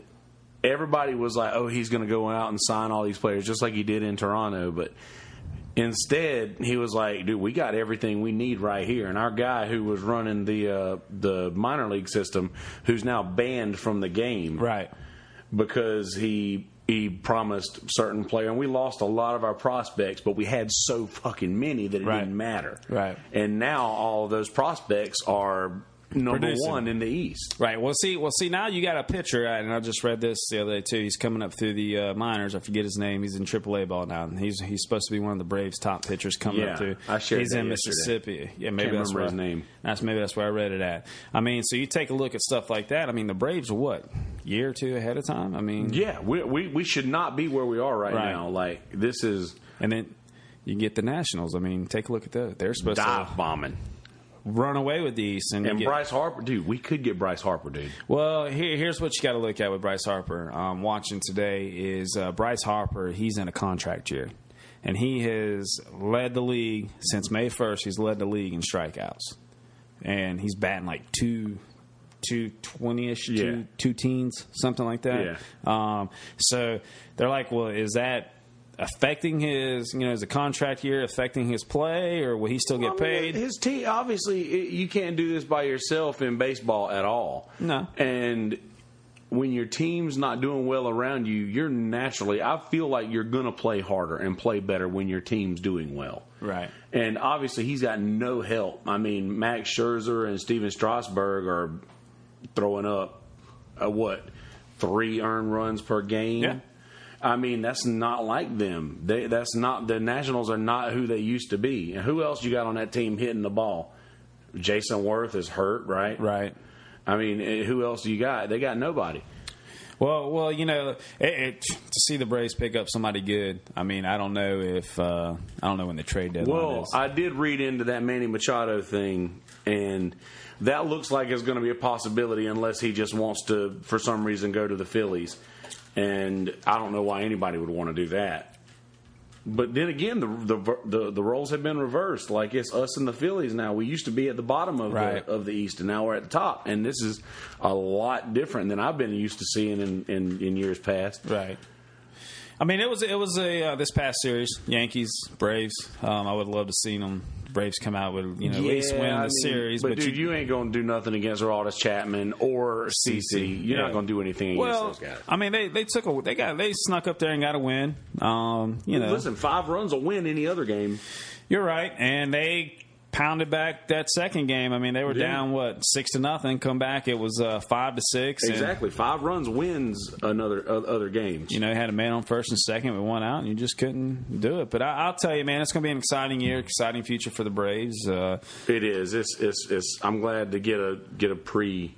everybody was like, "Oh, he's going to go out and sign all these players just like he did in Toronto." But instead, he was like, "Dude, we got everything we need right here." And our guy who was running the uh, the minor league system, who's now banned from the game, Right. because he he promised certain player, and we lost a lot of our prospects, but we had so fucking many that it Right. didn't matter. Right. And now all of those prospects are number Producing. one in the East. Right. Well, see, well, see. Now you got a pitcher, and I just read this the other day too. He's coming up through the uh, minors. I forget his name. He's in AAA ball now. And he's he's supposed to be one of the Braves' top pitchers coming Yeah, up through. I shared He's in yesterday. Mississippi. Yeah, maybe Can't that's remember where his name. That's maybe that's where I read it at. I mean, so you take a look at stuff like that. I mean, the Braves are what year or two ahead of time. I mean, Yeah, we we, we should not be where we are right, Right. now. Like this is and then you get the Nationals. I mean, take a look at that. They're supposed to dive bombing. Run away with the East, and, And get- Bryce Harper, dude, we could get Bryce Harper, dude. Well, here, here's what you got to look at with Bryce Harper. Um, watching today is uh, Bryce Harper. He's in a contract year, and he has led the league since May 1st. He's led the league in strikeouts, and he's batting like two. Two twenty ish, Yeah. two two teens, something like that. Um, so they're like, well, is that affecting his, you know, is the contract year affecting his play, or will he still get I mean, paid? His team, obviously, you can't do this by yourself in baseball at all. No. And when your team's not doing well around you, you're naturally, I feel like you're going to play harder and play better when your team's doing well. Right. And obviously, he's got no help. I mean, Max Scherzer and Stephen Strasburg are throwing up, uh, what, three earned runs per game? Yeah. I mean, that's not like them. They, that's not the Nationals are not who they used to be. And who else you got on that team hitting the ball? Jayson Werth is hurt, right? Right. I mean, eh, who else do you got? They got nobody. Well, well, you know, it, it, to see the Braves pick up somebody good. I mean, I don't know if uh, I don't know when the trade deadline Well, is. I did read into that Manny Machado thing, and that looks like it's going to be a possibility unless he just wants to, for some reason, go to the Phillies. And I don't know why anybody would want to do that. But then again, the, the the the roles have been reversed. Like it's us and the Phillies now. We used to be at the bottom of Right. the of the East, and now we're at the top. And this is a lot different than I've been used to seeing in in, in years past. right. I mean, it was it was a uh, this past series, Yankees Braves. Um, I would love to see them Braves come out with you know at least Yeah, win the I mean, series. But, dude, you, ain't going to do nothing against Aroldis Chapman or CC. You're yeah. not going to do anything against well, those guys. I mean, they they took a they got they snuck up there and got a win. Um, you know, Listen, five runs will win any other game. You're right, and they pounded back that second game. I mean, they were Yeah. down what six to nothing. Come back, it was uh, five to six. Exactly, five runs wins another o- other games. you know, you had a man on first and second with one out, and you just couldn't do it. But I, I'll tell you, man, it's going to be an exciting year, exciting future for the Braves. Uh, it is. It's, it's it's. I'm glad to get a get a pre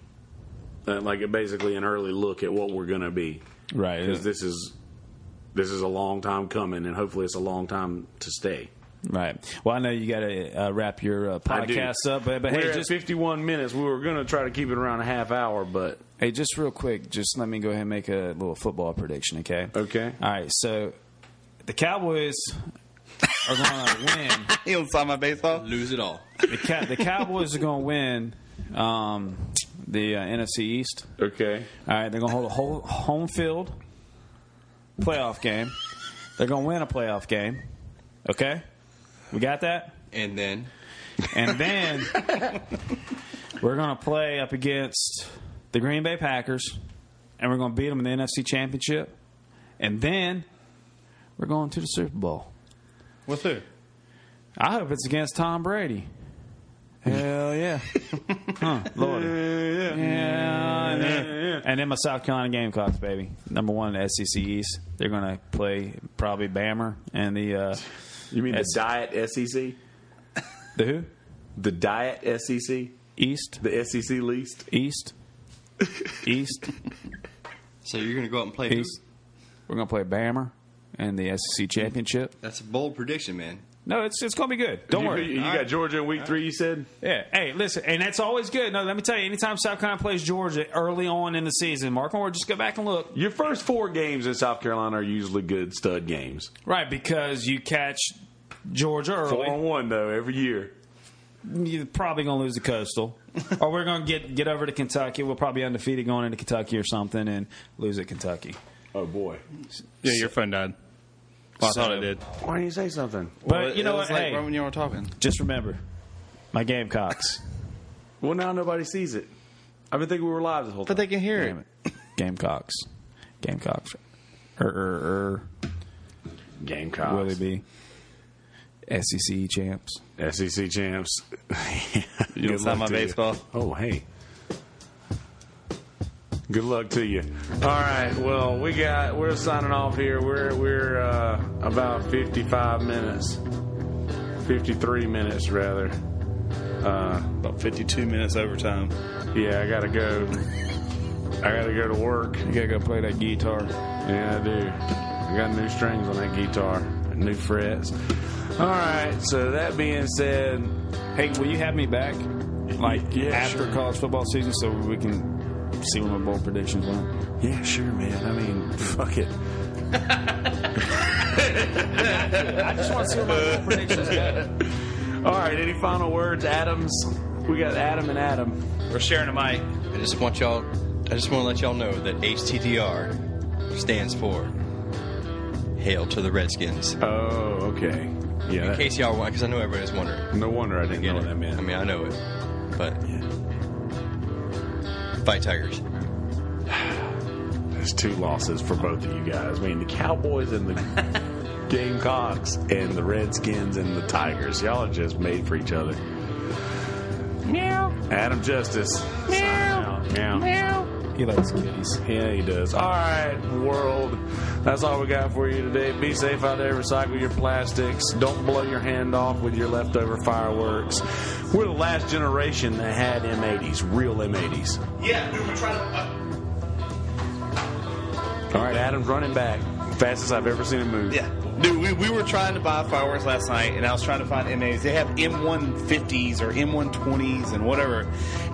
uh, like basically an early look at what we're going to be. Right. Because this is this is a long time coming, and hopefully it's a long time to stay. Right. Well, I know you got to uh, wrap your uh, podcast up, but, but we're hey, at just 51 minutes. We were going to try to keep it around a half hour, but hey, just real quick, just let me go ahead and make a little football prediction, okay? Okay. All right. So the Cowboys are going to win. You don't sign my baseball. Lose it all. The, Cow- the Cowboys are going to win um, the uh, NFC East. okay. All right, they're going to hold a whole home field playoff game. They're going to win a playoff game. Okay, we got that. And then And then we're going to play up against the Green Bay Packers, and we're going to beat them in the NFC Championship. And then we're going to the Super Bowl. With who? I hope it's against Tom Brady. Hell yeah. Huh, Lord. Yeah. And then, and then my South Carolina Gamecocks, baby. Number one in the SEC East. They're going to play probably Bammer and the, uh, You mean That's- the Diet SEC? the who? The Diet SEC? East? The SEC least? East? East? so you're going to go out and play who? East? We're going to play Bammer and the SEC Championship. That's a bold prediction, man. No, it's it's going to be good. Don't you, worry. You, All got right. Georgia in week three, you said? Yeah. Hey, listen, and that's always good. No, let me tell you, anytime South Carolina plays Georgia early on in the season, Mark, or just go back and look. Your first four games in South Carolina are usually good stud games. Right, because you catch Georgia early. Four on one, though, every year. you're probably going to lose the Coastal. or we're going to get get over to Kentucky. We'll probably be undefeated going into Kentucky or something and lose at Kentucky. Oh, boy. Yeah, your phone died. Well, I So- thought it did. Why didn't you say something? But you know it what? was like Hey, right when you were talking. just remember, my Gamecocks. Well, now nobody sees it. I've been thinking we were live this whole time. But time. they can hear Damn it. it. Gamecocks. Gamecocks. Er, er, Gamecocks. er. Will they be SEC champs? SEC champs. You don't sign my baseball. Oh, hey. Good luck to you. All right. Well, we got. We're signing off here. We're we're uh, about fifty-five minutes, fifty-three minutes rather. Uh, About 52 minutes overtime. yeah, I gotta go. I gotta go to work. You gotta go play that guitar. Yeah, I do. I got new strings on that guitar, new frets. All right. So that being said, Hey, will you have me back? Like Yeah, after sure. college football season so we can see what my bold predictions went? yeah, sure, man. I mean, fuck it. I just want to see what my bold predictions go. All right. Any final words, Adams? We got Adam and Adam. We're sharing a mic. I just want y'all. I just want to let y'all know that HTTR stands for Hail to the Redskins. Oh, okay. Yeah. In case y'all want, because I know everybody's wondering. no wonder I didn't Get know it? what that meant. I mean, I know it, but fight Tigers. There's two losses for both of you guys. I mean, the Cowboys and the Gamecocks and the Redskins and the Tigers. Y'all are just made for each other. Meow. Adam Justice. Meow. Meow. Meow. He likes kitties. Yeah, he does. All right, world. That's all we got for you today. Be safe out there. Recycle your plastics. Don't blow your hand off with your leftover fireworks. We're the last generation that had M80s, real M80s. Yeah, dude, we're trying to. Uh, all right, Adam's running back. Fastest I've ever seen him move. Yeah. Dude, we, we were trying to buy fireworks last night, and I was trying to find M80s. They have M150s or M120s and whatever.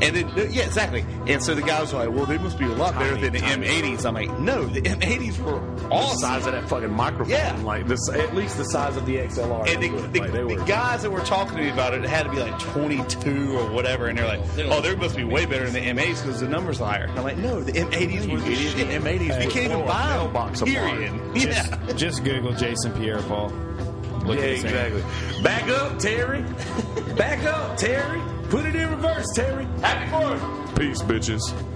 And then, yeah, exactly. And so the guy was like, well, they must be a lot better Tiny, than the tiny. M80s. I'm like, no, the M80s were The size of that fucking microphone. Yeah. Like this, at least the size of the XLR. And the, the, like, they the were- guys that were talking to me about it, it had to be like 22 or whatever. And they're like, oh, they must be way better than the M80s because the numbers are higher. And I'm like, no, the M80s were the shit. The M80s You can't even buy a buy them. mailbox. Period. Yeah. Just Google Jason Pierre Paul. Look yeah, at his hand. exactly. Back up, Terry. Back up, Terry. Put it in reverse, Terry. Happy Fourth. Peace, bitches.